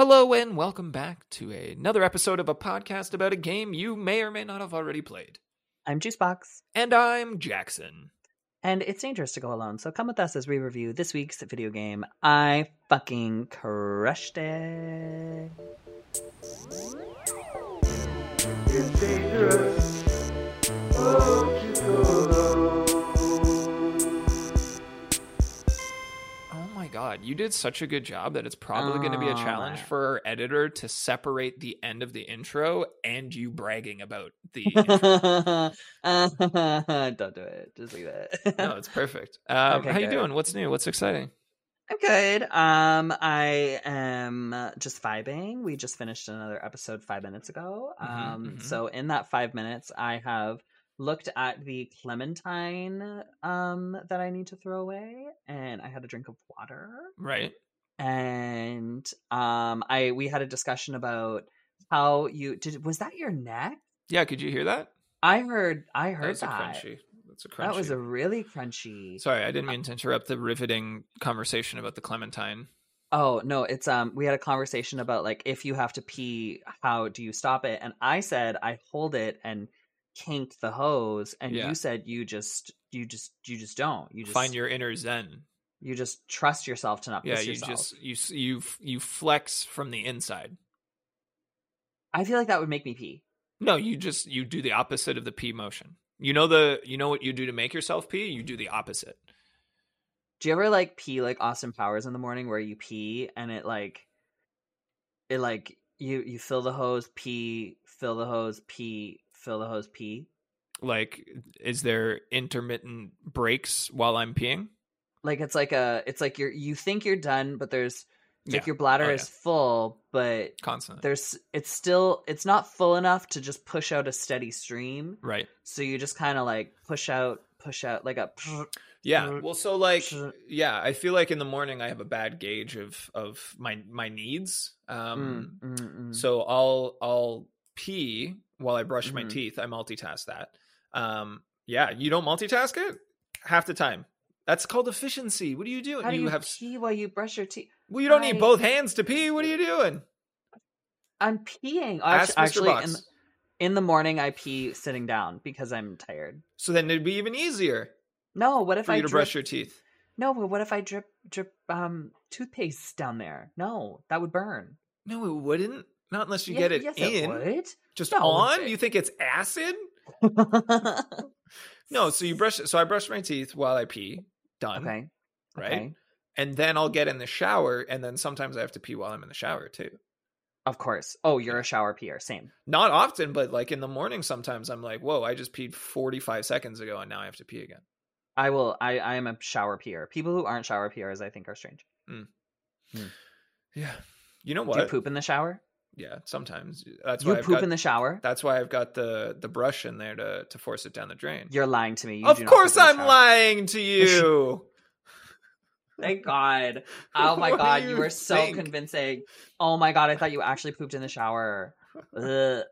Hello and welcome back to another episode of a podcast about a game you may or may not have already played. I'm Juicebox, And I'm Jackson. and it's dangerous to go alone. So come with us as we review this week's video game. I fucking crushed it. It's dangerous. Oh, Won't god, you did such a good job that it's probably going to be a Oh, challenge for our editor to separate the end of the intro and you bragging about the intro. Don't do it. Just leave it. no, it's perfect. Um, Okay, how you doing? What's new? What's exciting? I'm good. Um, I am just vibing. We just finished another episode five minutes ago. Mhm, Um, mhm. so in that five minutes, I have looked at the clementine um that I need to throw away, and I had a drink of water. Right? And um, I we had a discussion about how you did. Was that your neck? Yeah, could you hear that? I heard. I That heard was a that. crunchy. That's a crunchy. That was a really crunchy. Sorry, I didn't mean to interrupt the riveting conversation about the Clementine. Oh no, it's um we had a conversation about like if you have to pee, how do you stop it? And I said I hold it and kink the hose, and Yeah. you said you just you just you just don't. You just Find your inner zen. you just trust yourself to not Yeah, piss you yourself. just you you you flex from the inside. I feel like that would make me pee. No, you just you do the opposite of the pee motion. You know the you know what you do to make yourself pee. You do the opposite. Do you ever like pee like Austin Powers in the morning where you pee and it like it like you you fill the hose, pee, fill the hose, pee, fill the hose, pee? Like, is there intermittent breaks while I'm peeing? Like it's like a it's like you're you think you're done, but there's it's like Yeah. your bladder Oh, is full, but Constantly. there's it's still it's not full enough to just push out a steady stream. right. So you just kind of like push out, push out like a Yeah. Mm. Well, so like, Mm. yeah, I feel like in the morning I have a bad gauge of of my my needs. Um, Mm, mm, mm. So I'll I'll pee while I brush my Mhm. teeth. I multitask that. Um, yeah, you don't multitask it half the time. That's called efficiency. What are you doing? How do you, have pee while you brush your teeth? well, you don't need both hands to pee. What are you doing? I'm peeing. Ask Actu- Mr. Actually, in, in the morning I pee sitting down because I'm tired. So then it'd be even easier No, what if for I you to drip, brush your teeth. No, but what if I drip drip um toothpaste down there? No, that would burn. No, it wouldn't. Not unless you get it yes, in. It Just No, on. You think it's acid? No. So you brush. So I brush my teeth while I pee. Done. okay. Right. Okay. And then I'll get in the shower, and then sometimes I have to pee while I'm in the shower too. Of course. Oh, you're a shower peer. Same. Not often, but like in the morning, sometimes I'm like, "Whoa, I just peed 45 seconds ago, and now I have to pee again." I will. I I am a shower peer. People who aren't shower peers, I think, are strange. Mm. Hmm. Yeah, you know what? Do you poop in the shower? Yeah, sometimes that's You why I've poop got, in the shower? That's why I've got the the brush in there to to force it down the drain. You're lying to me. You of course, poop in the I'm lying to you. Thank God. Oh my What God, you you were so think? convincing. Oh my God, I thought you actually pooped in the shower. Ugh,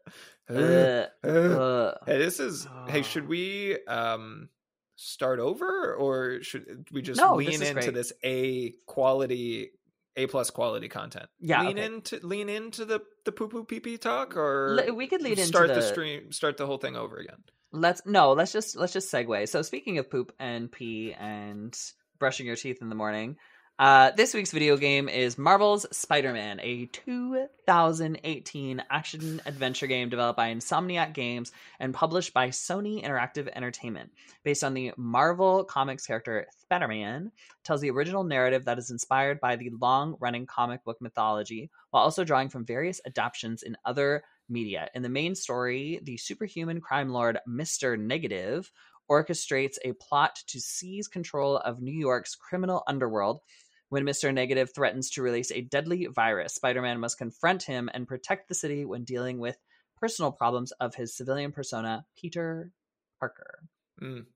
ugh, ugh. Hey, this is. Hey, should we um start over, or should we just No, lean this into great. this A quality, A plus quality content? Yeah, lean okay. into lean into the the poo poo pee pee talk, or Le- we could lead into start the... the- stream, start the whole thing over again. Let's no, let's just let's just segue. So speaking of poop and pee and brushing your teeth in the morning, uh, this week's video game is Marvel's Spider-Man, a 2018 action adventure game developed by Insomniac Games and published by Sony Interactive Entertainment. Based on the Marvel Comics character Spider-Man, tells the original narrative that is inspired by the long-running comic book mythology, while also drawing from various adaptations in other media. In the main story, the superhuman crime lord Mr. Negative orchestrates a plot to seize control of New York's criminal underworld. When Mr. Negative threatens to release a deadly virus, Spider Man must confront him and protect the city when dealing with personal problems of his civilian persona, Peter Parker. Mm.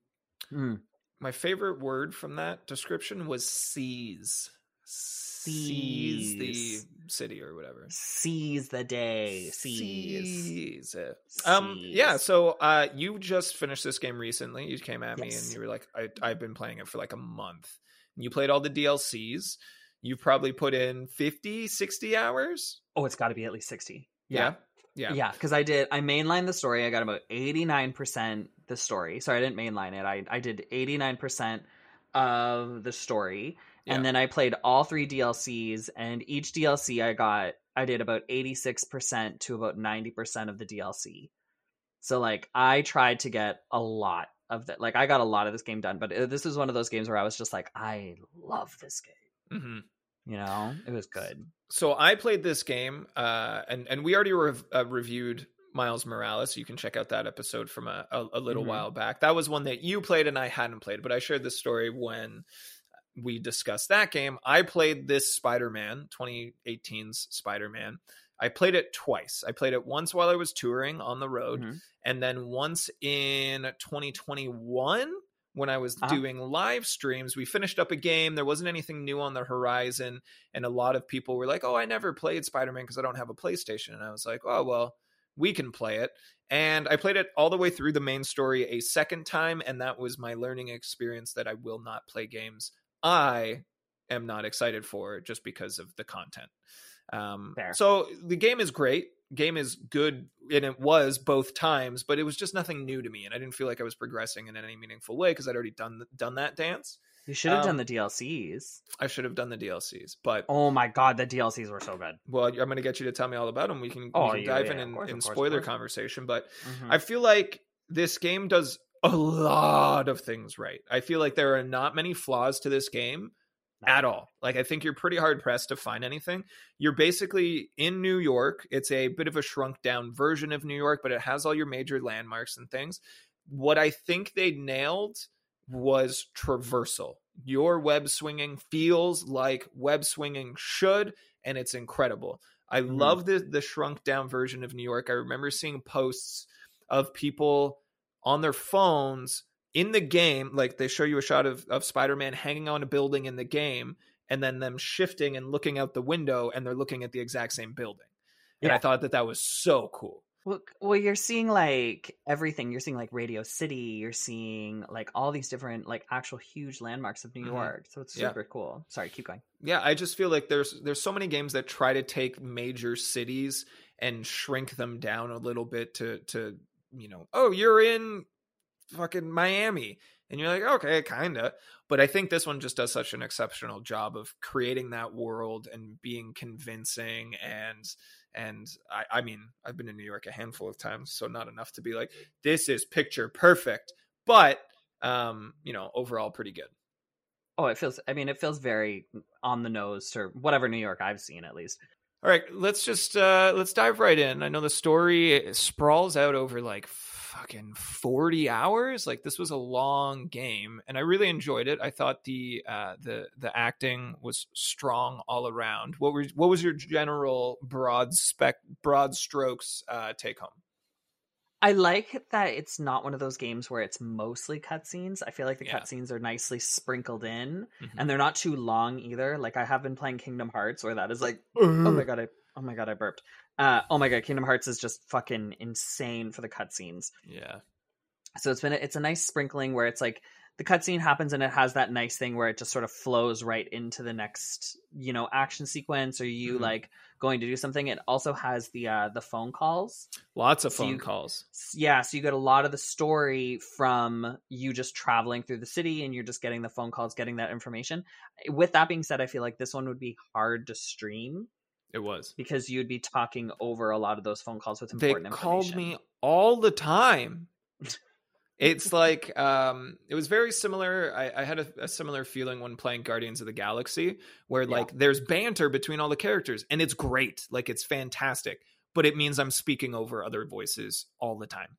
Hmm. My favorite word from that description was seize. Seize the city or whatever. Seize the day. Seize. Seize it. Um yeah, so uh you just finished this game recently. You came at me and you were like I I've been playing it for like a month. You played all the DLCs. you've probably put in 50, 60 hours. Oh, it's got to be at least 60. Yeah. Yeah. Yeah, because I did. I mainlined the story. I got about eighty nine percent the story. Sorry, I didn't mainline it. I I did eighty nine percent of the story, Yeah. and then I played all three DLCs. And each DLC I got, I did about eighty six percent to about ninety percent of the DLC. So like, I tried to get a lot of that. Like, I got a lot of this game done. But uh, this was one of those games where I was just like, I love this game. hmm You know, it was good. So I played this game, uh, and and we already rev- uh, reviewed Miles Morales. You can check out that episode from a, a, a little Mhm. while back. That was one that you played and I hadn't played, but I shared this story when we discussed that game. I played this Spider Man, 2018's Spider Man. I played it twice. I played it once while I was touring on the road, Mhm. and then once in 2021 when I was Uh-huh. doing live streams. We finished up a game. There wasn't anything new on the horizon, and a lot of people were like, "Oh, I never played Spider-Man because I don't have a PlayStation." And I was like, "Oh, well, we can play it." And I played it all the way through the main story a second time, and that was my learning experience that I will not play games I am not excited for just because of the content. Um, Fair. so the game is great. Game is good, and it was both times, but it was just nothing new to me, and I didn't feel like I was progressing in any meaningful way because I'd already done done that dance. You should have Um, done the DLCs. I should have done the DLCs, but Oh my god, the DLCs were so good. well, I'm going to get you to tell me all about them. We can, Oh, we can yeah, dive yeah, in in, course, in course, spoiler conversation, but Mhm. I feel like this game does a lot of things right. I feel like there are not many flaws to this game at all. Like I think you're pretty hard pressed to find anything. You're basically in New York. It's a bit of a shrunk down version of New York, but it has all your major landmarks and things. What I think they nailed was traversal. Your web swinging feels like web swinging should, and it's incredible. I Mhm. love the the shrunk down version of New York. I remember seeing posts of people on their phones in the game, like they show you a shot of, of Spider-Man hanging on a building in the game, and then them shifting and looking out the window, and they're looking at the exact same building. And I thought that that was so cool. Well, well, you're seeing like everything. You're seeing like Radio City. You're seeing like all these different like actual huge landmarks of New Mhm. York. So it's Yeah. super cool. Sorry, keep going. Yeah, I just feel like there's there's so many games that try to take major cities and shrink them down a little bit to to you know, oh, you're in fucking Miami. And you're like, okay, kinda. But I think this one just does such an exceptional job of creating that world and being convincing and and I, I mean, I've been in New York a handful of times, so not enough to be like, this is picture perfect. But um, you know, overall pretty good. Oh, it feels. I mean, it feels very on the nose to whatever New York I've seen at least. All right, let's just uh let's dive right in. I know the story sprawls out over like fucking 40 hours. Like this was a long game and I really enjoyed it. I thought the uh the the acting was strong all around. What were what was your general broad spec broad strokes uh take home? I like that it's not one of those games where it's mostly cutscenes. I feel like the Yeah. cutscenes are nicely sprinkled in, Mhm. and they're not too long either. Like I have been playing Kingdom Hearts, where that is like, oh my god, I oh my god, I burped. Uh, oh my god, Kingdom Hearts is just fucking insane for the cutscenes. Yeah. So it's been a, it's a nice sprinkling where it's like the cutscene happens and it has that nice thing where it just sort of flows right into the next you know action sequence or you Mhm. like going to do something. It also has the uh the phone calls. Lots of So phone you- calls. Yeah, so you get a lot of the story from you just traveling through the city and you're just getting the phone calls, getting that information. With that being said, I feel like this one would be hard to stream It was. because you'd be talking over a lot of those phone calls with important. They called me all the time. it's like um it was very similar i, I had a, a similar feeling when playing guardians of the galaxy where Yeah. like there's banter between all the characters and it's great like it's fantastic but it means i'm speaking over other voices all the time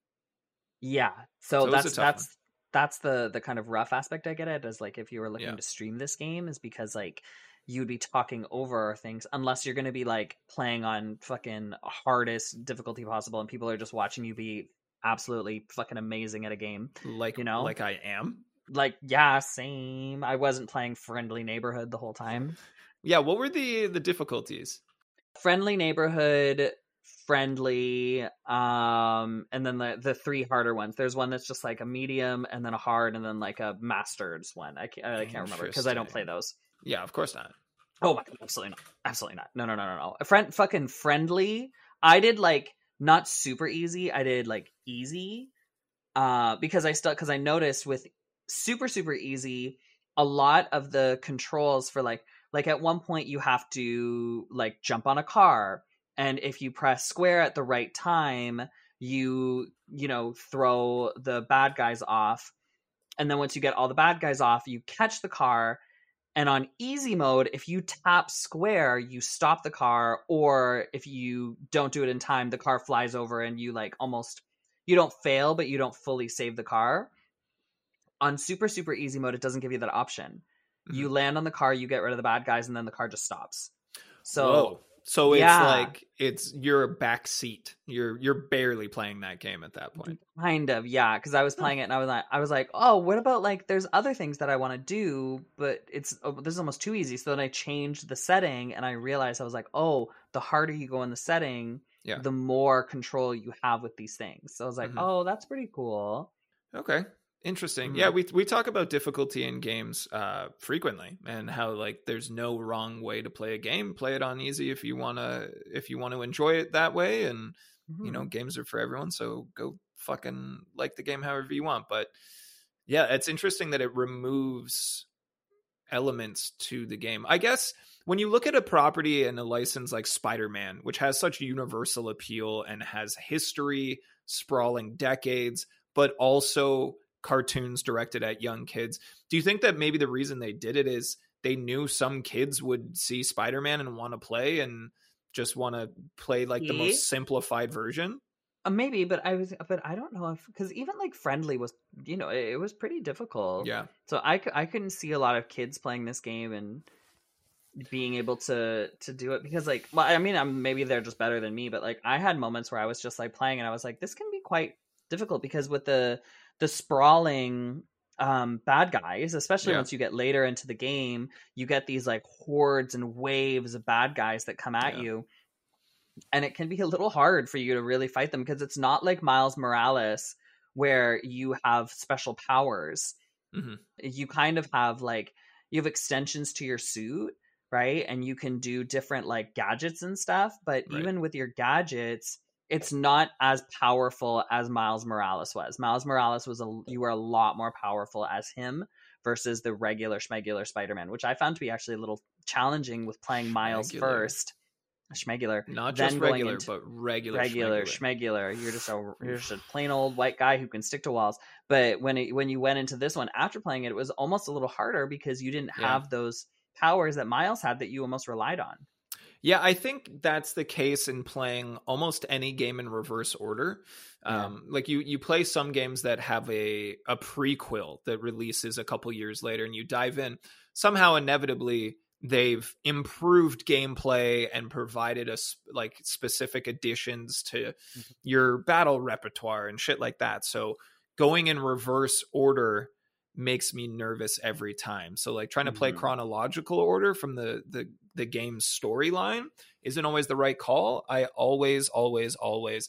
Yeah. So, So it was a that's that's that's the the kind of rough aspect I get at is like if you were looking Yeah. to stream this game is because like you'd be talking over things unless you're going to be like playing on fucking hardest difficulty possible and people are just watching you be absolutely fucking amazing at a game. like You know? like i am Like yeah, same. I wasn't playing friendly neighborhood the whole time. yeah what were the the difficulties Friendly neighborhood friendly um and then the the three harder ones there's one that's just like a medium and then a hard and then like a masters one i can't, I can't remember because i don't play those yeah of course not Oh my god, absolutely not. Absolutely not. No, no, no, no, no. A friend fucking friendly. I did like not super easy. I did like easy. Uh because I still because I noticed with super super easy a lot of the controls for like like at one point you have to like jump on a car and if you press square at the right time you you know throw the bad guys off and then once you get all the bad guys off you catch the car and on easy mode if you tap square you stop the car or if you don't do it in time the car flies over and you like almost you don't fail but you don't fully save the car. On super super easy mode it doesn't give you that option. You mm-hmm. land on the car you get rid of the bad guys and then the car just stops. So Whoa. So it's Yeah. like it's you're a back seat. You're you're barely playing that game at that point. Kind of, yeah. Because I was playing it and I was like, I was like, oh, what about like? There's other things that I want to do, but it's oh, this is almost too easy. So then I changed the setting and I realized I was like, oh, the harder you go in the setting, Yeah. the more control you have with these things. So I was like, Mhm. oh, that's pretty cool. Okay. Interesting. Mhm. Yeah, we we talk about difficulty in games uh frequently and how like there's no wrong way to play a game. Play it on easy if you want to if you want to enjoy it that way and you Mhm. know, games are for everyone, so go fucking like the game however you want, but yeah, it's interesting that it removes elements to the game. I guess when you look at a property and a license like Spider-Man, which has such universal appeal and has history sprawling decades, but also cartoons directed at young kids, do you think that maybe the reason they did it is they knew some kids would see Spider-Man and want to play and just want to play like the most simplified version? Uh, maybe, but I was, but I don't know if because even like friendly was, you know, it, it was pretty difficult. Yeah. So I, I couldn't see a lot of kids playing this game and being able to to do it because like well I mean I'm maybe they're just better than me but like I had moments where I was just like playing and I was like this can be quite difficult because with the the sprawling um bad guys especially Yeah. once you get later into the game you get these like hordes and waves of bad guys that come at Yeah. you and it can be a little hard for you to really fight them because it's not like Miles Morales where you have special powers Mhm. you kind of have like you have extensions to your suit right and you can do different like gadgets and stuff but Right. even with your gadgets it's not as powerful as miles morales was miles morales was a you were a lot more powerful as him versus the regular schmegular spider-man which i found to be actually a little challenging with playing miles Schmegular. first schmegular Not just regular, but regular. regular schmegular. schmegular. You're just a you're just a plain old white guy who can stick to walls. But when it, when you went into this one after playing it, it was almost a little harder because you didn't Yeah. have those powers that Miles had that you almost relied on. Yeah, I think that's the case in playing almost any game in reverse order. Yeah. Um, like you, you play some games that have a a prequel that releases a couple years later, and you dive in. Somehow, inevitably, they've improved gameplay and provided us like specific additions to your battle repertoire and shit like that. So going in reverse order makes me nervous every time. So like trying to play Mhm. chronological order from the the the game's storyline isn't always the right call. I always always always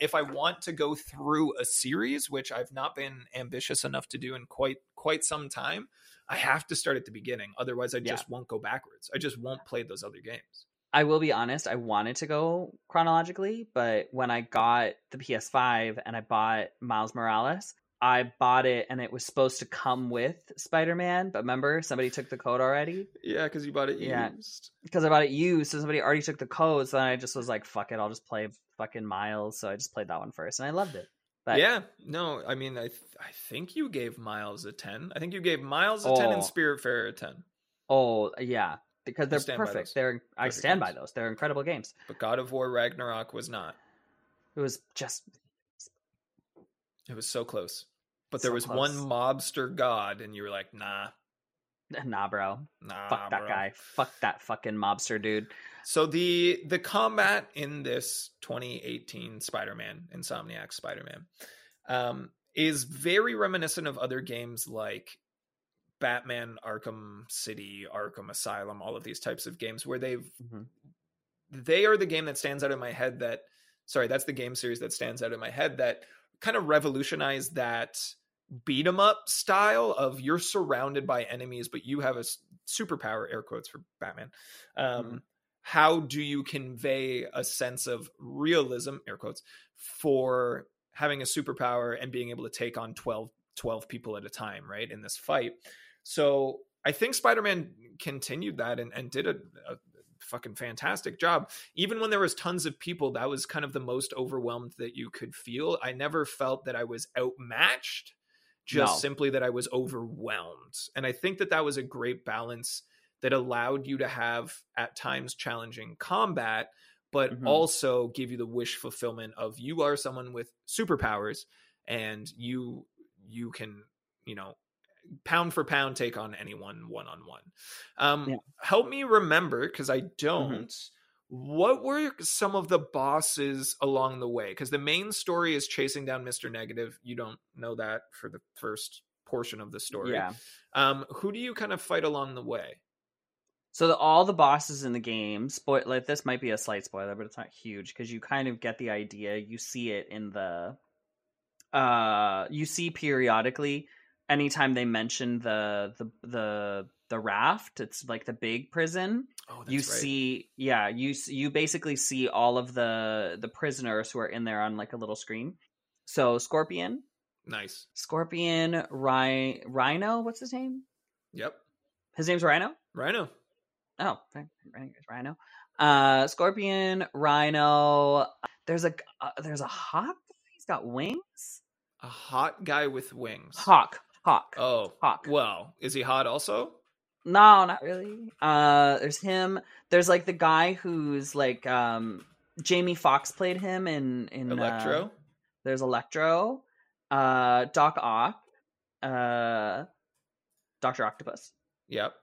if I want to go through a series, which I've not been ambitious enough to do in quite quite some time, I have to start at the beginning. Otherwise, I Yeah. just won't go backwards. I just won't play those other games. I will be honest, I wanted to go chronologically, but when I got the PS5 and I bought Miles Morales, I bought it and it was supposed to come with Spider-Man, but remember somebody took the code already? Yeah, because you bought it Yeah. used. because I bought it used, so somebody already took the code. So then I just was like, "Fuck it, I'll just play fucking Miles." So I just played that one first, and I loved it. But yeah, no, I mean, I th- I think you gave Miles a ten. I think you gave Miles a ten and oh. Spiritfarer a ten. oh yeah, because they're perfect. They're I Perfect stand by those. They're incredible games. But God of War Ragnarok was not. It was just It was so close. But there So was close. one mobster god, and you were like, nah, nah, bro. nah. Fuck that bro. guy. Fuck that fucking mobster dude. So the the combat in this 2018 Spider-Man, Insomniac Spider-Man, um, is very reminiscent of other games like Batman Arkham City, Arkham Asylum, all of these types of games where they've Mhm. they are the game that stands out in my head that sorry, that's the game series that stands out in my head that kind of revolutionized that beat 'em up style of you're surrounded by enemies, but you have a superpower, air quotes for Batman. Um, Mhm. How do you convey a sense of realism, air quotes, for having a superpower and being able to take on 12, 12 people at a time, right, in this fight? So I think Spider Man continued that and, and did a, a fucking fantastic job. Even when there was tons of people, that was kind of the most overwhelmed that you could feel. I never felt that I was outmatched, just No. simply that I was overwhelmed. And I think that that was a great balance that allowed you to have at times challenging combat, but Mhm. also give you the wish fulfillment of you are someone with superpowers and you you can you know pound for pound take on anyone one on one. Um, Help me remember because I don't. What were some of the bosses along the way? Because the main story is chasing down Mister Negative. You don't know that for the first portion of the story. Yeah. Um, who do you kind of fight along the way? So the, all the bosses in the game, spoil like this might be a slight spoiler, but it's not huge because you kind of get the idea. You see it in the, uh, you see periodically anytime they mention the the the the raft. It's like the big prison. Oh, you see, yeah, you you basically see all of the the prisoners who are in there on like a little screen. So Scorpion, nice. Scorpion, Rhi- Rhino, what's his name? Yep, His name's Rhino. Rhino. Oh, right, right, Rhino. Uh, Scorpion, Rhino. There's a uh, there's a hawk. He's got wings. A hot guy with wings. Hawk, hawk, Oh, hawk. well, is he hot also? No, not really. Uh, there's him. There's like the guy who's like um Jamie Foxx played him in in uh, Electro. there's Electro, uh, Doc Ock, uh, Doctor Octopus. Yep.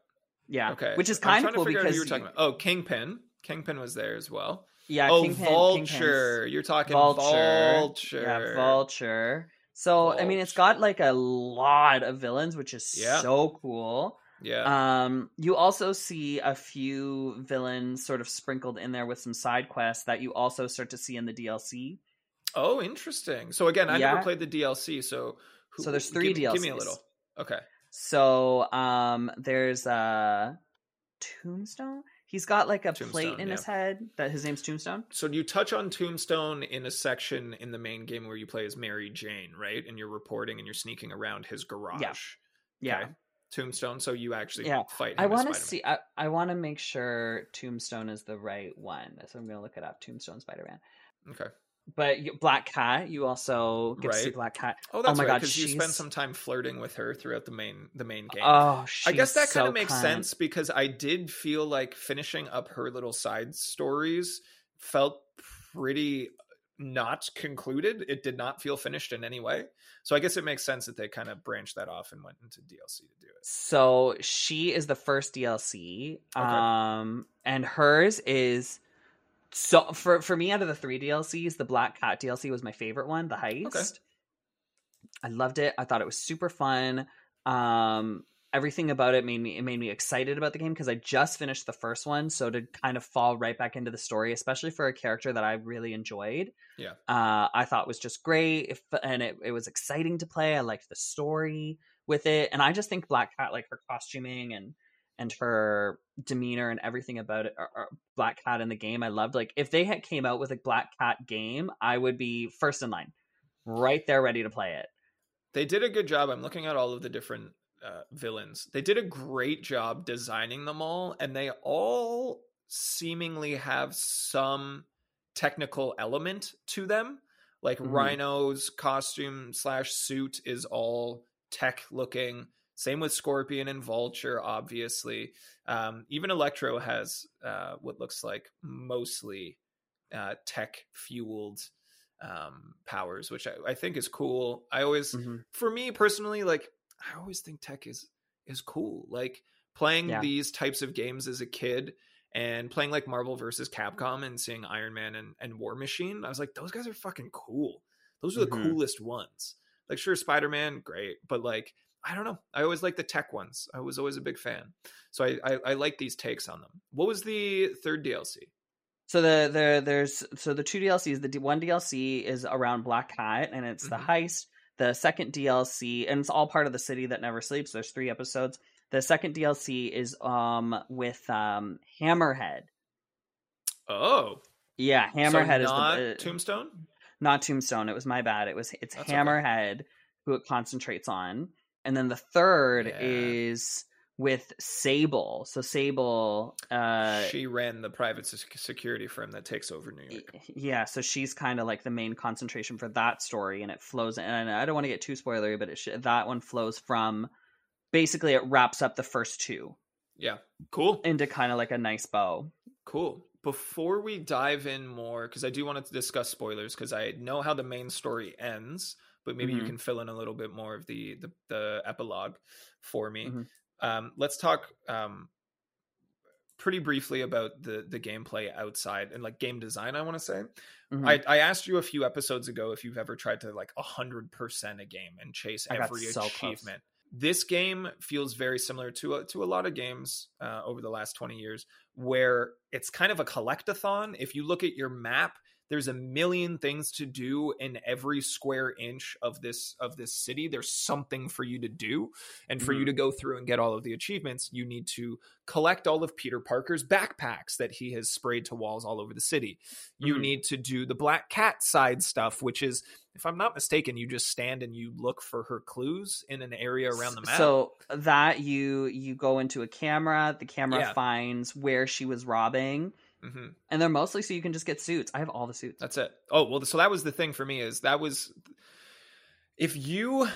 Yeah, Okay. which is kind of cool figure out who because you were talking about. Oh, Kingpin. Kingpin was there as well. yeah, oh, Kingpin, Vulture. Kingpin's- You're talking Vulture. Vulture. Yeah, Vulture. So I mean, it's got like a lot of villains, which is Yeah. so cool. Yeah. Um, you also see a few villains sort of sprinkled in there with some side quests that you also start to see in the DLC. oh, interesting. So again, I yeah. never played the DLC, so who, So there's three give, me- Give me a little. Okay. So um, there's uh, Tombstone. He's got like a plate Tombstone, in his head that his name's Tombstone. So you touch on Tombstone in a section in the main game where you play as Mary Jane, right? And you're reporting and you're sneaking around his garage. Yeah. Okay. Tombstone. So you actually Yeah. fight. I want to see. I, I want to make sure Tombstone is the right one, so I'm gonna look it up. Tombstone Spider-Man. Okay. But you, Black Cat, you also get to see Black Cat. Oh, that's my right. God, Because you spend some time flirting with her throughout the main the main game. Oh, I guess that kind of makes sense because I did feel like finishing up her little side stories felt pretty not concluded. It did not feel finished in any way. So I guess it makes sense that they kind of branched that off and went into DLC to do it. So she is the first DLC. Um and hers is so for for me out of the 3 DLCs, the Black Cat DLC was my favorite one, the heist. I loved it. I thought it was super fun. Um everything about it made me it made me excited about the game because I just finished the first one, so to kind of fall right back into the story, especially for a character that I really enjoyed. Yeah. Uh I thought was just great if, and it, it was exciting to play. I liked the story with it and i just think black cat like her costuming and and her demeanor and everything about it or, or black cat in the game i loved like if they had came out with a black cat game i would be first in line right there ready to play it They did a good job. I'm looking at all of the different uh, villains. They did a great job designing them all, and they all seemingly have some technical element to them. Like Mhm. Rhino's costume slash suit is all tech looking. Same with Scorpion and Vulture, obviously. Um, even Electro has uh, what looks like mostly uh, tech fueled um, powers, which I, I think is cool. I always, for me personally, like I always think tech is is cool. Like playing Yeah. these types of games as a kid and playing like Marvel versus Capcom and seeing Iron Man and, and War Machine, I was like, those guys are fucking cool. Those are the Mhm. coolest ones. Like, sure, Spider Man, great, but like, I don't know. I always like the tech ones. I was always a big fan, so I I, I like these takes on them. What was the third DLC? so the the there's so the two dlcs the D- one dlc is around black Cat, and it's Mhm. the heist The second DLC, and it's all part of the city that never sleeps. There's three episodes. The second DLC is um with um Hammerhead. Oh, Yeah, so Hammerhead is the uh, Tombstone. not Tombstone. It was my bad. It was it's That's okay. Hammerhead who it concentrates on, and then the third Yeah. is with Sable. So Sable, uh, she ran the private security firm that takes over New York. yeah. So she's kind of like the main concentration for that story, and it flows. And I don't want to get too spoilery, but it sh- that one flows from basically it wraps up the first two Yeah, cool. into kind of like a nice bow. Cool. Before we dive in more, because I do want to discuss spoilers, because I know how the main story ends, but maybe you Mhm. can fill in a little bit more of the the, the epilogue for me. Mhm. Um, let's talk um, pretty briefly about the the gameplay outside and like game design. I want to say. Mhm. I, I asked you a few episodes ago if you've ever tried to like hundred percent a game and chase I every so close. achievement. This game feels very similar to a, to a lot of games uh, over the last twenty years, where it's kind of a collectathon. If you look at your map, there's a million things to do in every square inch of this of this city. There's something for you to do, and for you Mhm. to go through and get all of the achievements, you need to collect all of Peter Parker's backpacks that he has sprayed to walls all over the city. You Mhm. need to do the Black Cat side stuff, which is, if I'm not mistaken, you just stand and you look for her clues in an area around the map. So that you you go into a camera, the camera Yeah. finds where she was robbing, hmm and they're mostly so you can just get suits. I have all the suits. That's it. Oh well, so that was the thing for me is that was if you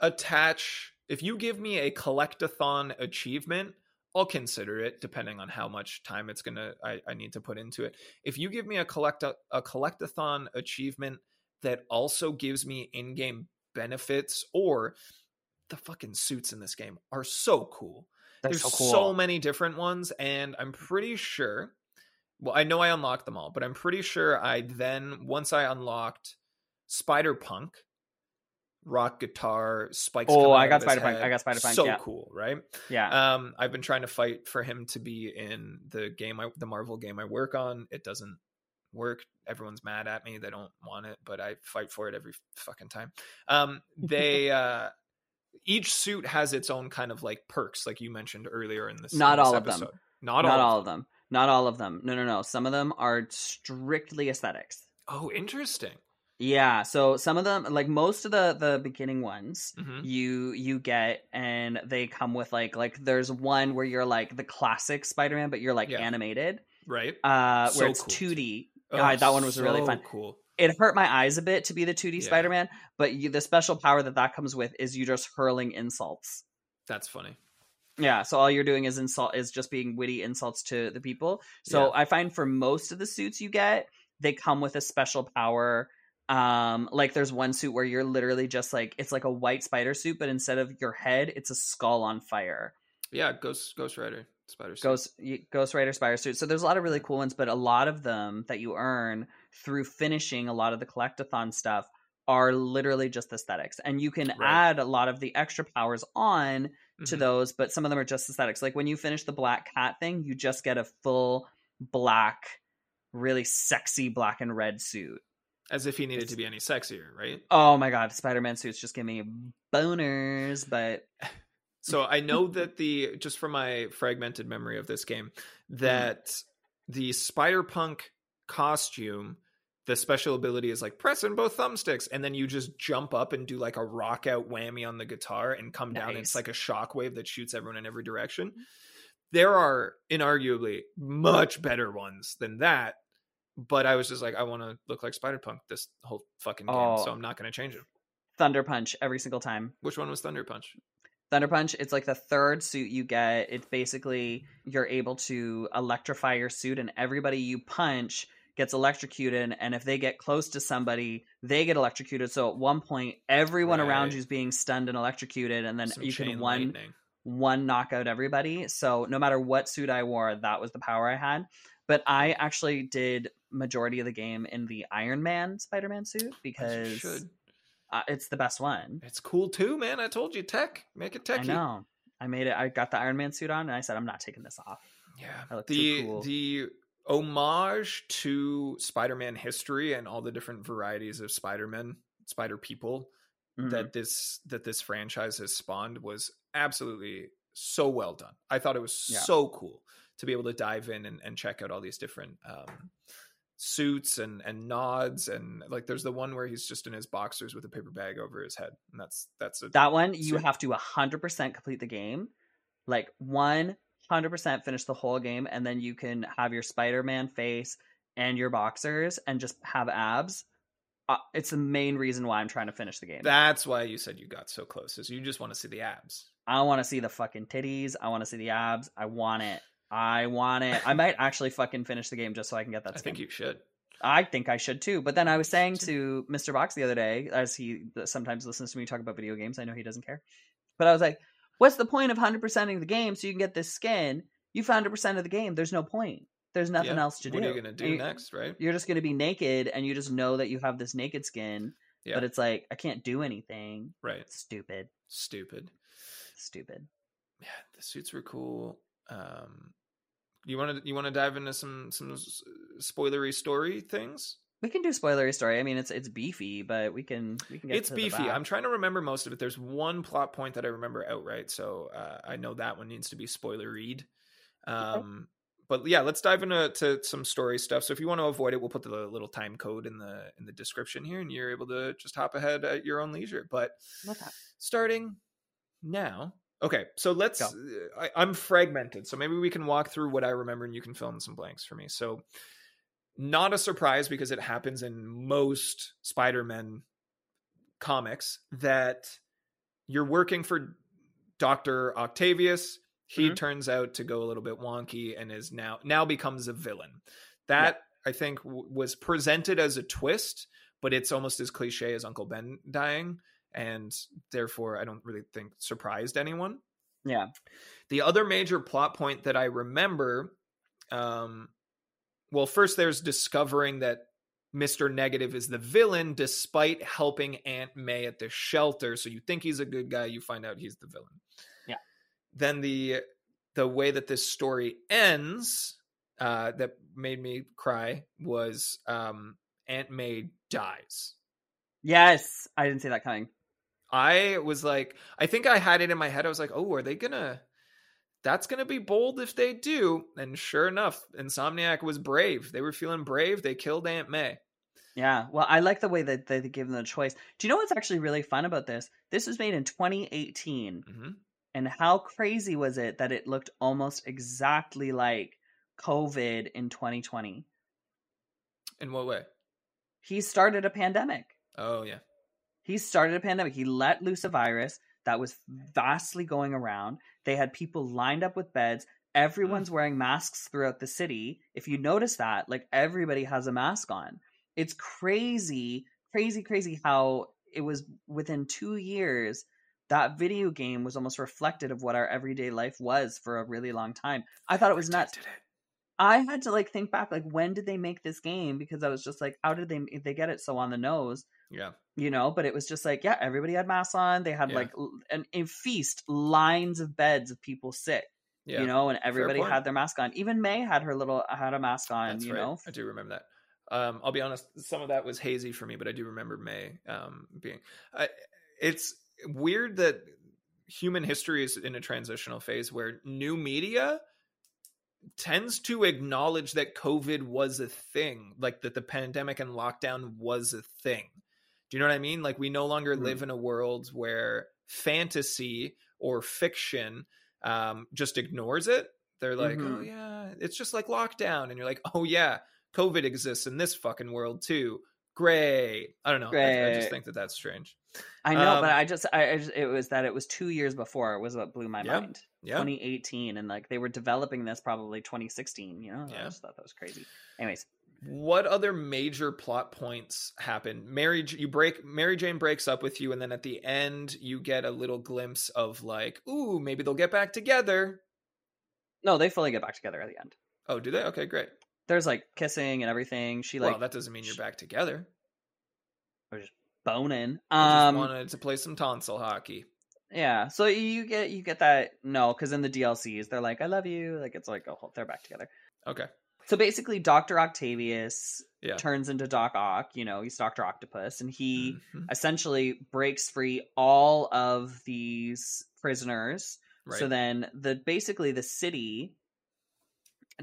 attach if you give me a collectathon achievement, I'll consider it depending on how much time it's gonna I, I need to put into it. If you give me a collect a collectathon achievement that also gives me in-game benefits or the fucking suits in this game are so cool. They're There's so so, many different ones, and I'm pretty sure. Well, I know I unlocked them all, but I'm pretty sure I then once I unlocked Spider Punk, rock guitar, spikes. Oh, I got Spider-Punk. I got Spider-Punk, So yeah. cool, right? yeah. Um, I've been trying to fight for him to be in the game, I, the Marvel game I work on. It doesn't work. Everyone's mad at me. They don't want it, but I fight for it every fucking time. Um, they uh, each suit has its own kind of like perks, like you mentioned earlier in this. Not in this all of them. episode. Not, Not, all. all of them. Not all of them. No, no, no. Some of them are strictly aesthetics. Oh, interesting. Yeah. So some of them, like most of the the beginning ones, hmm you you get and they come with like like there's one where you're like the classic Spider-Man, but you're like Yeah. animated. Right. Uh, So where it's cool. 2D. Oh, God, that one was really fun. Cool. it hurt my eyes a bit to be the 2D Yeah. Spider-Man, but you, the special power that that comes with is you just hurling insults. That's funny. Yeah, so all you're doing is insult is just being witty insults to the people. So Yeah. I find for most of the suits you get, they come with a special power. Um, like there's one suit where you're literally just like it's like a white spider suit, but instead of your head, it's a skull on fire. Yeah, Ghost Ghost Rider, Spider. Suit. Ghost Ghost Rider Spider suit. So there's a lot of really cool ones, but a lot of them that you earn through finishing a lot of the collectathon stuff are literally just aesthetics. And you can Right. add a lot of the extra powers on to Mhm. those, but some of them are just aesthetics. Like when you finish the black cat thing, you just get a full black, really sexy black and red suit. As if he needed It's- to be any sexier, right? Oh my god, Spider-Man suits just give me boners, but So I know that the just from my fragmented memory of this game that the Spider Punk costume, the special ability is like press in both thumbsticks, and then you just jump up and do like a rock out whammy on the guitar and come down. It's like a shockwave that shoots everyone in every direction. There are inarguably much better ones than that. But I was just like, I want to look like Spider Punk this whole fucking game, Oh. so I'm not going to change it. Thunder Punch every single time. Which one was Thunder Punch? Thunder Punch, it's like the third suit you get. It's basically you're able to electrify your suit, and everybody you punch gets electrocuted. And if they get close to somebody, they get electrocuted. So at one point, everyone around Right. you is being stunned and electrocuted, and then Some you can one lightning. one knock out everybody. So no matter what suit I wore, that was the power I had. But I actually did majority of the game in the Iron Man Spider Man suit because uh, it's the best one. It's cool too, man. I told you, tech. Make it techy. I know. I made it. I got the Iron Man suit on, and I said, I'm not taking this off. Yeah. I look too The cool. the homage to Spider-Man history and all the different varieties of Spider-Man, Spider people Mhm. that this that this franchise has spawned was absolutely so well done. I thought it was Yeah. so cool to be able to dive in and, and check out all these different um, suits and and nods and like there's the one where he's just in his boxers with a paper bag over his head and that's that's a that one you have to 100% complete the game like 100% finish the whole game and then you can have your spider-man face and your boxers and just have abs uh, it's the main reason why i'm trying to finish the game that's why you said you got so close is you just want to see the abs. i want to see the fucking titties i want to see the abs i want it i want it i might actually fucking finish the game just so i can get that I skin. think you should. I think I should too. But then I was saying to Mr. Box the other day, as he sometimes listens to me talk about video games, I know he doesn't care. But I was like, what's the point of 100%ing the game so you can get this skin? You found 100% of the game. There's no point. There's nothing Yeah. else to do. What are you gonna do You- next, right? You're just going to be naked and you just know that you have this naked skin. Yeah. But it's like, I can't do anything. Right. Stupid. Stupid. Stupid. yeah, the suits were cool. Um, you want to you want to dive into some some spoilery story things? We can do spoilery story. I mean, it's it's beefy, but we can we can get It's beefy. I'm trying to remember most of it. There's one plot point that I remember outright, so uh, I know that one needs to be spoileried. Um, But yeah, let's dive into to some story stuff. So if you want to avoid it, we'll put the little time code in the in the description here, and you're able to just hop ahead at your own leisure. But starting now. Okay, so let's. uh, I, I'm fragmented, so maybe we can walk through what I remember, and you can fill in some blanks for me. So, not a surprise because it happens in most Spider-Man comics that you're working for Doctor Octavius. He Mhm. turns out to go a little bit wonky and is now now becomes a villain. That I think w- was presented as a twist, but it's almost as cliche as Uncle Ben dying and therefore I don't really think surprised anyone. Yeah. The other major plot point that I remember, um, well, first there's discovering that Mr. Negative is the villain despite helping Aunt May at the shelter. So you think he's a good guy, you find out he's the villain. Yeah. Then the the way that this story ends, uh, that made me cry was um, Aunt May dies. Yes, I didn't see that coming. I was like, I think I had it in my head. I was like, oh, are they gonna? That's gonna be bold if they do. And sure enough, Insomniac was brave. They were feeling brave. They killed Aunt May. Yeah, well, I like the way that they give them the choice. Do you know what's actually really fun about this? This was made in 2018, hmm and how crazy was it that it looked almost exactly like COVID in 2020? In what way? He started a pandemic. Oh yeah, He started a pandemic. He let loose a virus that was vastly going around. They had people lined up with beds. Mm. Everyone's wearing masks throughout the city. If you notice that, like everybody has a mask on. It's crazy, crazy, crazy how it was within two years that video game was almost reflected of what our everyday life was for a really long time. I thought it was nuts. I had to like think back, like when did they make this game? Because I was just like, how did they they get it so on the nose? Yeah, you know but it was just like yeah everybody had masks on they had Yeah. like an a feast lines of beds of people sick yeah. you know and everybody had their mask on even may had her little had a mask on That's you right. know I do remember that. Um, I'll be honest, some of that was hazy for me, but I do remember May um, being. I it's weird that human history is in a transitional phase where new media tends to acknowledge that COVID was a thing, like that the pandemic and lockdown was a thing. Do you know what I mean? Like we no longer Mhm. live in a world where fantasy or fiction um, just ignores it. They're like, oh Mhm. yeah, it's just like lockdown, and you're like, oh yeah, COVID exists in this fucking world too. Great. I don't know. I, I just think that that's strange. i know but Um, i just I, I just it was that it was two years before was what blew my Yeah. mind Yeah. 2018 and like they were developing this probably 2016 you know i just thought that was crazy anyways what other major plot points happen? Mary you break mary jane breaks up with you and then at the end you get a little glimpse of like ooh maybe they'll get back together. No they fully get back together at the end. Oh do they? Okay great. There's like kissing and everything. She like well that doesn't mean you're back together. Boning. I um just wanted to play some tonsil hockey. Yeah, so you get you get that no, because in the DLCs they're like, "I love you," like it's like oh, they're back together. okay So basically, Doctor Octavius Yeah. turns into Doc Ock. You know, he's Doctor Octopus, and he Mhm. essentially breaks free all of these prisoners. Right. So then, the basically the city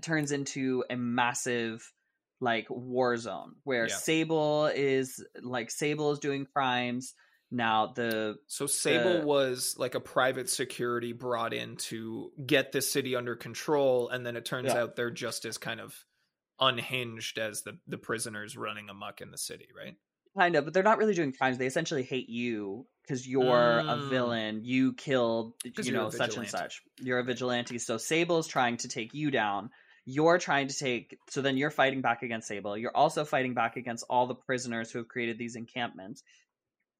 turns into a massive like war zone where Yeah. Sable is like Sable is doing crimes. Now the So Sable the- was like a private security brought in to get the city under control, and then it turns Yeah. out they're just as kind of unhinged as the the prisoners running amok in the city, right? kind of, but they're not really doing crimes. They essentially hate you because you're a Mm. villain. You killed, you know, such and such. You're a vigilante. So Sable's trying to take you down. You're trying to take. So then you're fighting back against Sable. You're also fighting back against all the prisoners who have created these encampments.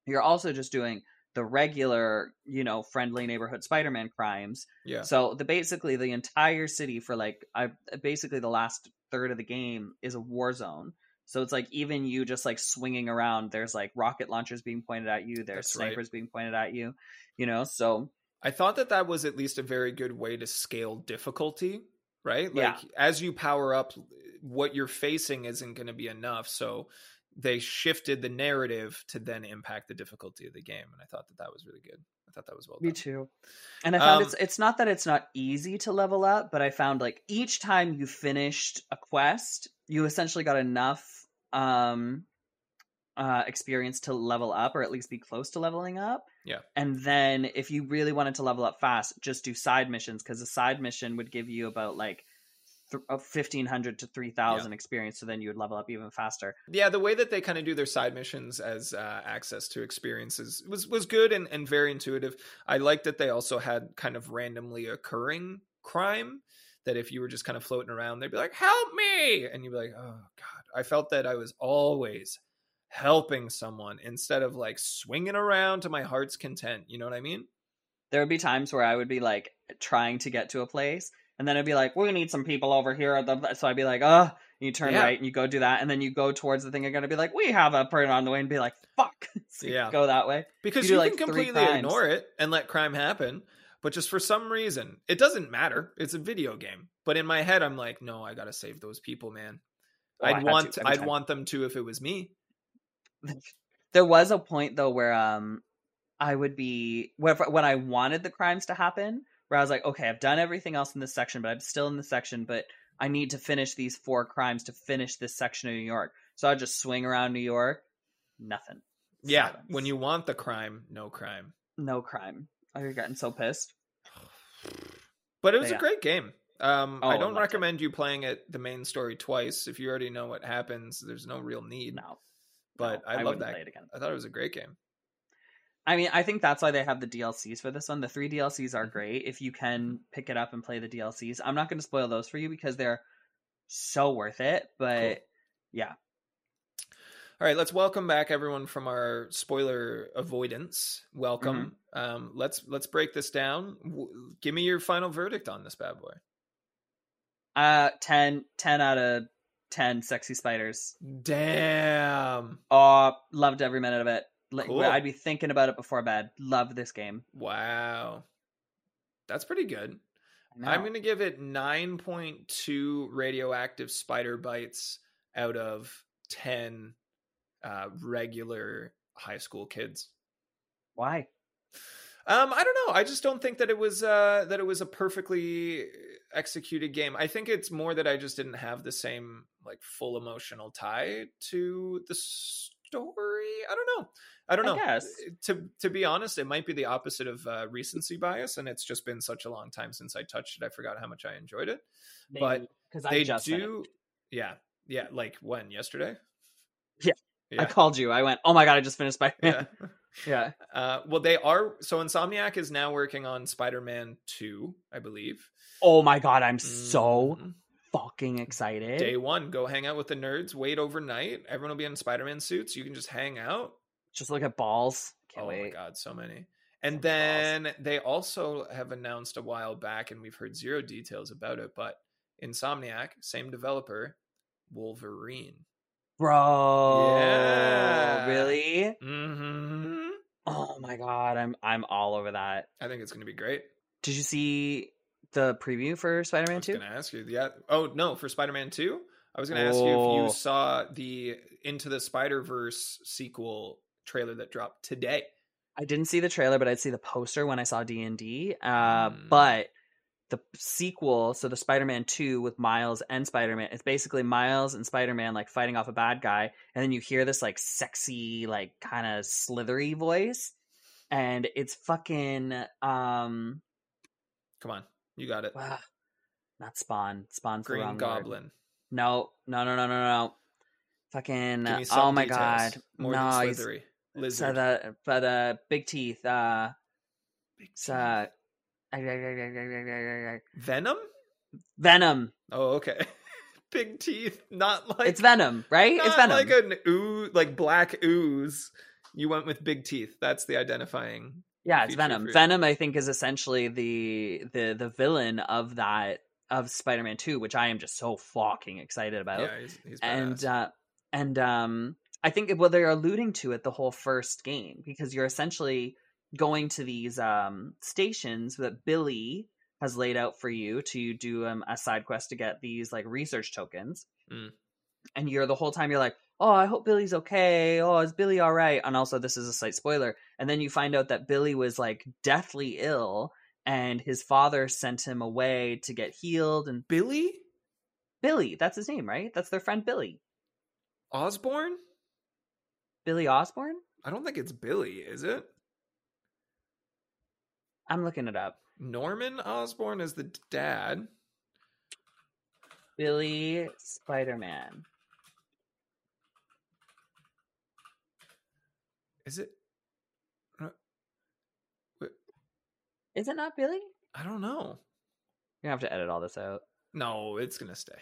You're also just doing the regular, you know, friendly neighborhood Spider-Man crimes. Yeah. So the basically the entire city for like I basically the last third of the game is a war zone. So it's like even you just like swinging around, there's like rocket launchers being pointed at you, there's That's right. snipers being pointed at you, you know. So I thought that that was at least a very good way to scale difficulty, right? Yeah. Like as you power up, what you're facing isn't going to be enough. So they shifted the narrative to then impact the difficulty of the game, and I thought that that was really good. I thought that was well done. me too. And I found Um, it's it's not that it's not easy to level up, but I found like each time you finished a quest, you essentially got enough um uh experience to level up or at least be close to leveling up. Yeah. And then if you really wanted to level up fast, just do side missions because a side mission would give you about like th- uh, 1500 to 3000 experience so then you would level up even faster. Yeah, the way that they kind of do their side missions as uh, access to experiences was was good and, and very intuitive. I liked that they also had kind of randomly occurring crime that if you were just kind of floating around, they'd be like, "Help me!" and you'd be like, "Oh God!" I felt that I was always helping someone instead of like swinging around to my heart's content. You know what I mean? There would be times where I would be like trying to get to a place and then it'd be like, we need some people over here. at the-" So I'd be like, oh, and you turn Yeah. right and you go do that. And then you go towards the thing again and be like, we have a person on the way and be like, fuck. so Yeah. Go that way. Because You you, can completely ignore it and let crime happen, but just for some reason, it doesn't matter. It's a video game. But in my head, I'm like, no, I gotta save those people, man. Oh, I'd want, I'd time. want them to if it was me. There was a point though where um I would be when I wanted the crimes to happen, where I was like, okay, I've done everything else in this section, but I'm still in the section, but I need to finish these four crimes to finish this section of New York. So I'd just swing around New York, nothing. Yeah, Silence. when you want the crime, no crime. no crime. Oh, you're getting so pissed. But it was Yeah. a great game. Um, Oh, I I don't loved it. recommend you playing it the main story twice. If you already know what happens, there's no real need. No, but no, I, love wouldn't that. Play it again. I thought it was a great game. I mean, I think that's why they have the DLCs for this one. The three DLCs are Mhm. great if you can pick it up and play the DLCs. I'm not going to spoil those for you because they're so worth it. But yeah, All right, let's welcome back everyone from our spoiler avoidance. Welcome. Mm-hmm. Um, let's let's break this down. W- give me your final verdict on this bad boy. uh, 10, 10 out of ten. Sexy spiders. Damn! Oh, loved every minute of it. Like, Cool. I'd be thinking about it before bed. Love this game. Wow, that's pretty good. I'm going to give it 9.2 radioactive spider bites out of 10 uh, regular high school kids. Why? Um, I don't know. I just don't think that it was uh, that it was a perfectly executed game. I think it's more that I just didn't have the same like full emotional tie to the story. I don't know. I don't I know. guess. To to be honest, it might be the opposite of uh, recency bias, and it's just been such a long time since I touched it. I forgot how much I enjoyed it. But because they just do, yeah, yeah. Like when yesterday. Yeah. yeah. I called you. I went, oh my god, I just finished Spider yeah. Man. yeah. Uh, well, they are. So Insomniac is now working on Spider-Man Two, I believe. Oh my god, I'm so Mhm. Fucking excited. day one. Go hang out with the nerds. Wait overnight. Everyone will be in Spider-Man suits. You can just hang out. Just look at balls. Can't oh my god, so many. And balls. then they also have announced a while back, and we've heard zero details about it, but Insomniac, same developer, Wolverine. Bro. Yeah. Really? hmm Oh my god, I'm I'm all over that. I think it's going to be great. Did you see the preview for Spider-Man I was 2? gonna ask you. Yeah. Oh no, for Spider-Man Two. I was gonna ask you if Oh. you saw the Into the Spider Verse sequel trailer that dropped today. I didn't see the trailer, but I'd see the poster when I saw D and D. Uh, Mm. But the sequel, so the Spider-Man Two with Miles and Spider-Man, it's basically Miles and Spider-Man like fighting off a bad guy, and then you hear this like sexy, like kind of slithery voice, and it's fucking um, Come on, you got it. not Spawn. Spawn's the Green word. Goblin. No, no, no, no, no, no. Fucking. Give me some oh my details. god. More no, than slithery. so Lizard. the but uh big teeth. Uh, Big it's, teeth. uh Venom. Venom. Oh, okay. Big teeth. Not like It's Venom, right? It's Venom. like an ooze, like black ooze. You went with big teeth. That's the identifying. Yeah, it's Venom. Venom, I think, is essentially the the the villain of that of Spider-Man Two, which I am just so fucking excited about. Yeah, he's, he's and uh and um i think well they're alluding to it the whole first game because you're essentially going to these um stations that billy has laid out for you to do um, a side quest to get these like research tokens Mm. and you're the whole time you're like oh i hope billy's okay oh is billy all right and also this is a slight spoiler and then you find out that billy was like deathly ill and his father sent him away to get healed and Billy billy that's his name right that's their friend billy Osborn. billy osborn I don't think it's Billy, is it? I'm looking it up. Norman Osborn is the dad. Billy Spider Man. Is it? Uh, Is it not Billy? I don't know. You're have to edit all this out. No, it's gonna stay.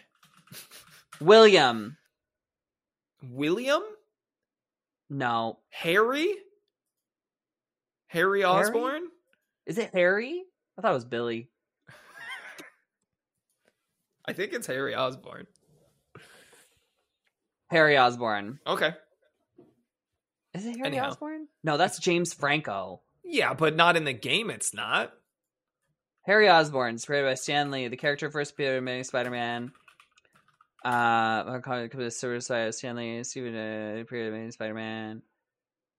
William. William, No. Harry, Harry Osborn. Is it Harry? I thought it was Billy. I think it's Harry Osborn. Harry Osborn. Okay. Is it Harry Anyhow. Osborn? No, that's James Franco. Yeah, but not in the game. It's not. Harry Osborn, is created by Stan Lee, the character of first Peter Many Spider-Man. Uh, suicide Stan Lee, Stephen, uh, Peter Many Spider-Man.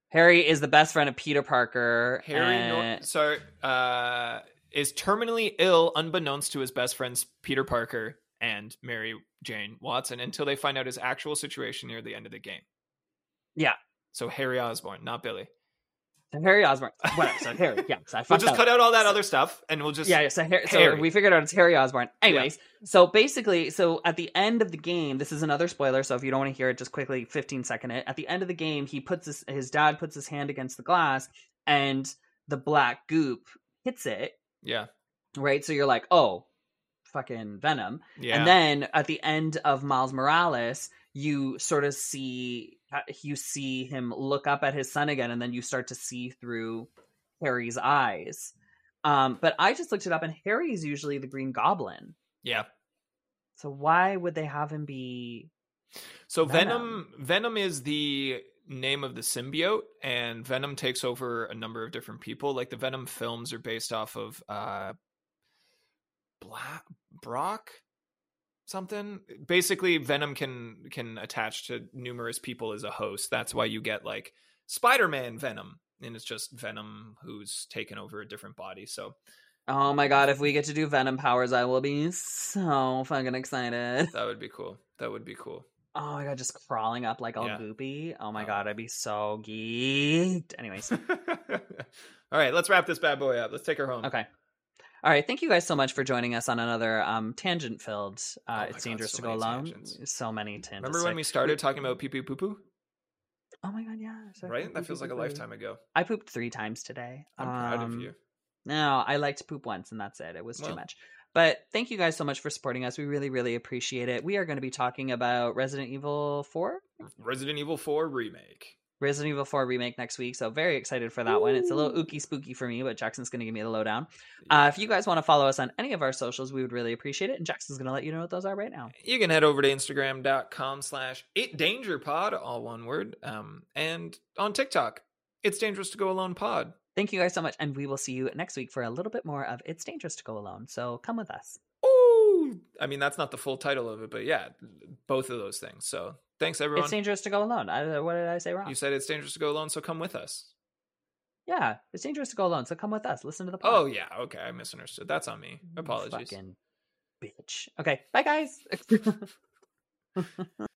Harry is the best friend of Peter Parker. Harry and- Nor- so uh, is terminally ill, unbeknownst to his best friends Peter Parker and Mary Jane Watson, until they find out his actual situation near the end of the game. Yeah. So Harry Osborn, not Billy. Harry Osborn. Whatever. So Harry. Yeah. So I We'll just cut out all that other stuff, and we'll just yeah, so, Harry, so we figured out it's Harry Osborn. Anyways, so basically, so at the end of the game, this is another spoiler. So if you don't want to hear it, just quickly 15 second it. At the end of the game, he puts his his dad puts his hand against the glass, and the black goop hits it. yeah, Right. So you're like, oh, fucking Venom. yeah. And then at the end of Miles Morales, you sort of see uh, you see him look up at his son again, and then you start to see through Harry's eyes. Um, but I just looked it up, and Harry is usually the Green Goblin. yeah. So why would they have him be? So Venom. Venom. Venom is the name of the symbiote, and Venom takes over a number of different people. Like the Venom films are based off of uh, Black Brock something. Basically, Venom can can attach to numerous people as a host. That's why you get like Spider-Man Venom, and it's just Venom who's taken over a different body. So Oh my god! If we get to do Venom powers, I will be so fucking excited. that would be cool. That would be cool. Oh my god, just crawling up like all Yeah. goopy. Oh my Oh. god, I'd be so geeked. Anyways, All right, let's wrap this bad boy up. Let's take her home. Okay. All right. Thank you guys so much for joining us on another um, tangent filled. Oh Uh, my it's dangerous so to go alone. tangents. So many tangents. Remember when we started talking about pee pee poo poo? Oh my god, yeah. Right? That feels like a lifetime ago. I pooped three times today. I'm proud of Um, you. No, I liked poop once, and that's it. It was too much. But thank you guys so much for supporting us. We really, really appreciate it. We are going to be talking about Resident Evil 4, Resident Evil 4 remake. Resident Evil 4 remake next week. So very excited for that one. It's a little ooky spooky for me, but Jackson's going to give me the lowdown. Uh, if you guys want to follow us on any of our socials, we would really appreciate it. And Jackson's going to let you know what those are right now. You can head over to Instagram.com slash it danger pod, all one word. Um, and on TikTok, it's dangerous to go alone pod. Thank you guys so much, and we will see you next week for a little bit more of It's Dangerous to Go Alone. So come with us. Ooh, I mean that's not the full title of it, but yeah, both of those things. So thanks everyone. It's dangerous to go alone. I, uh, what did I say wrong? You said it's dangerous to go alone, so come with us. yeah, it's dangerous to go alone. So come with us. Listen to the oh, pod. Oh yeah, okay, I misunderstood. That's on me. Apologies. Fucking bitch. Okay, bye guys.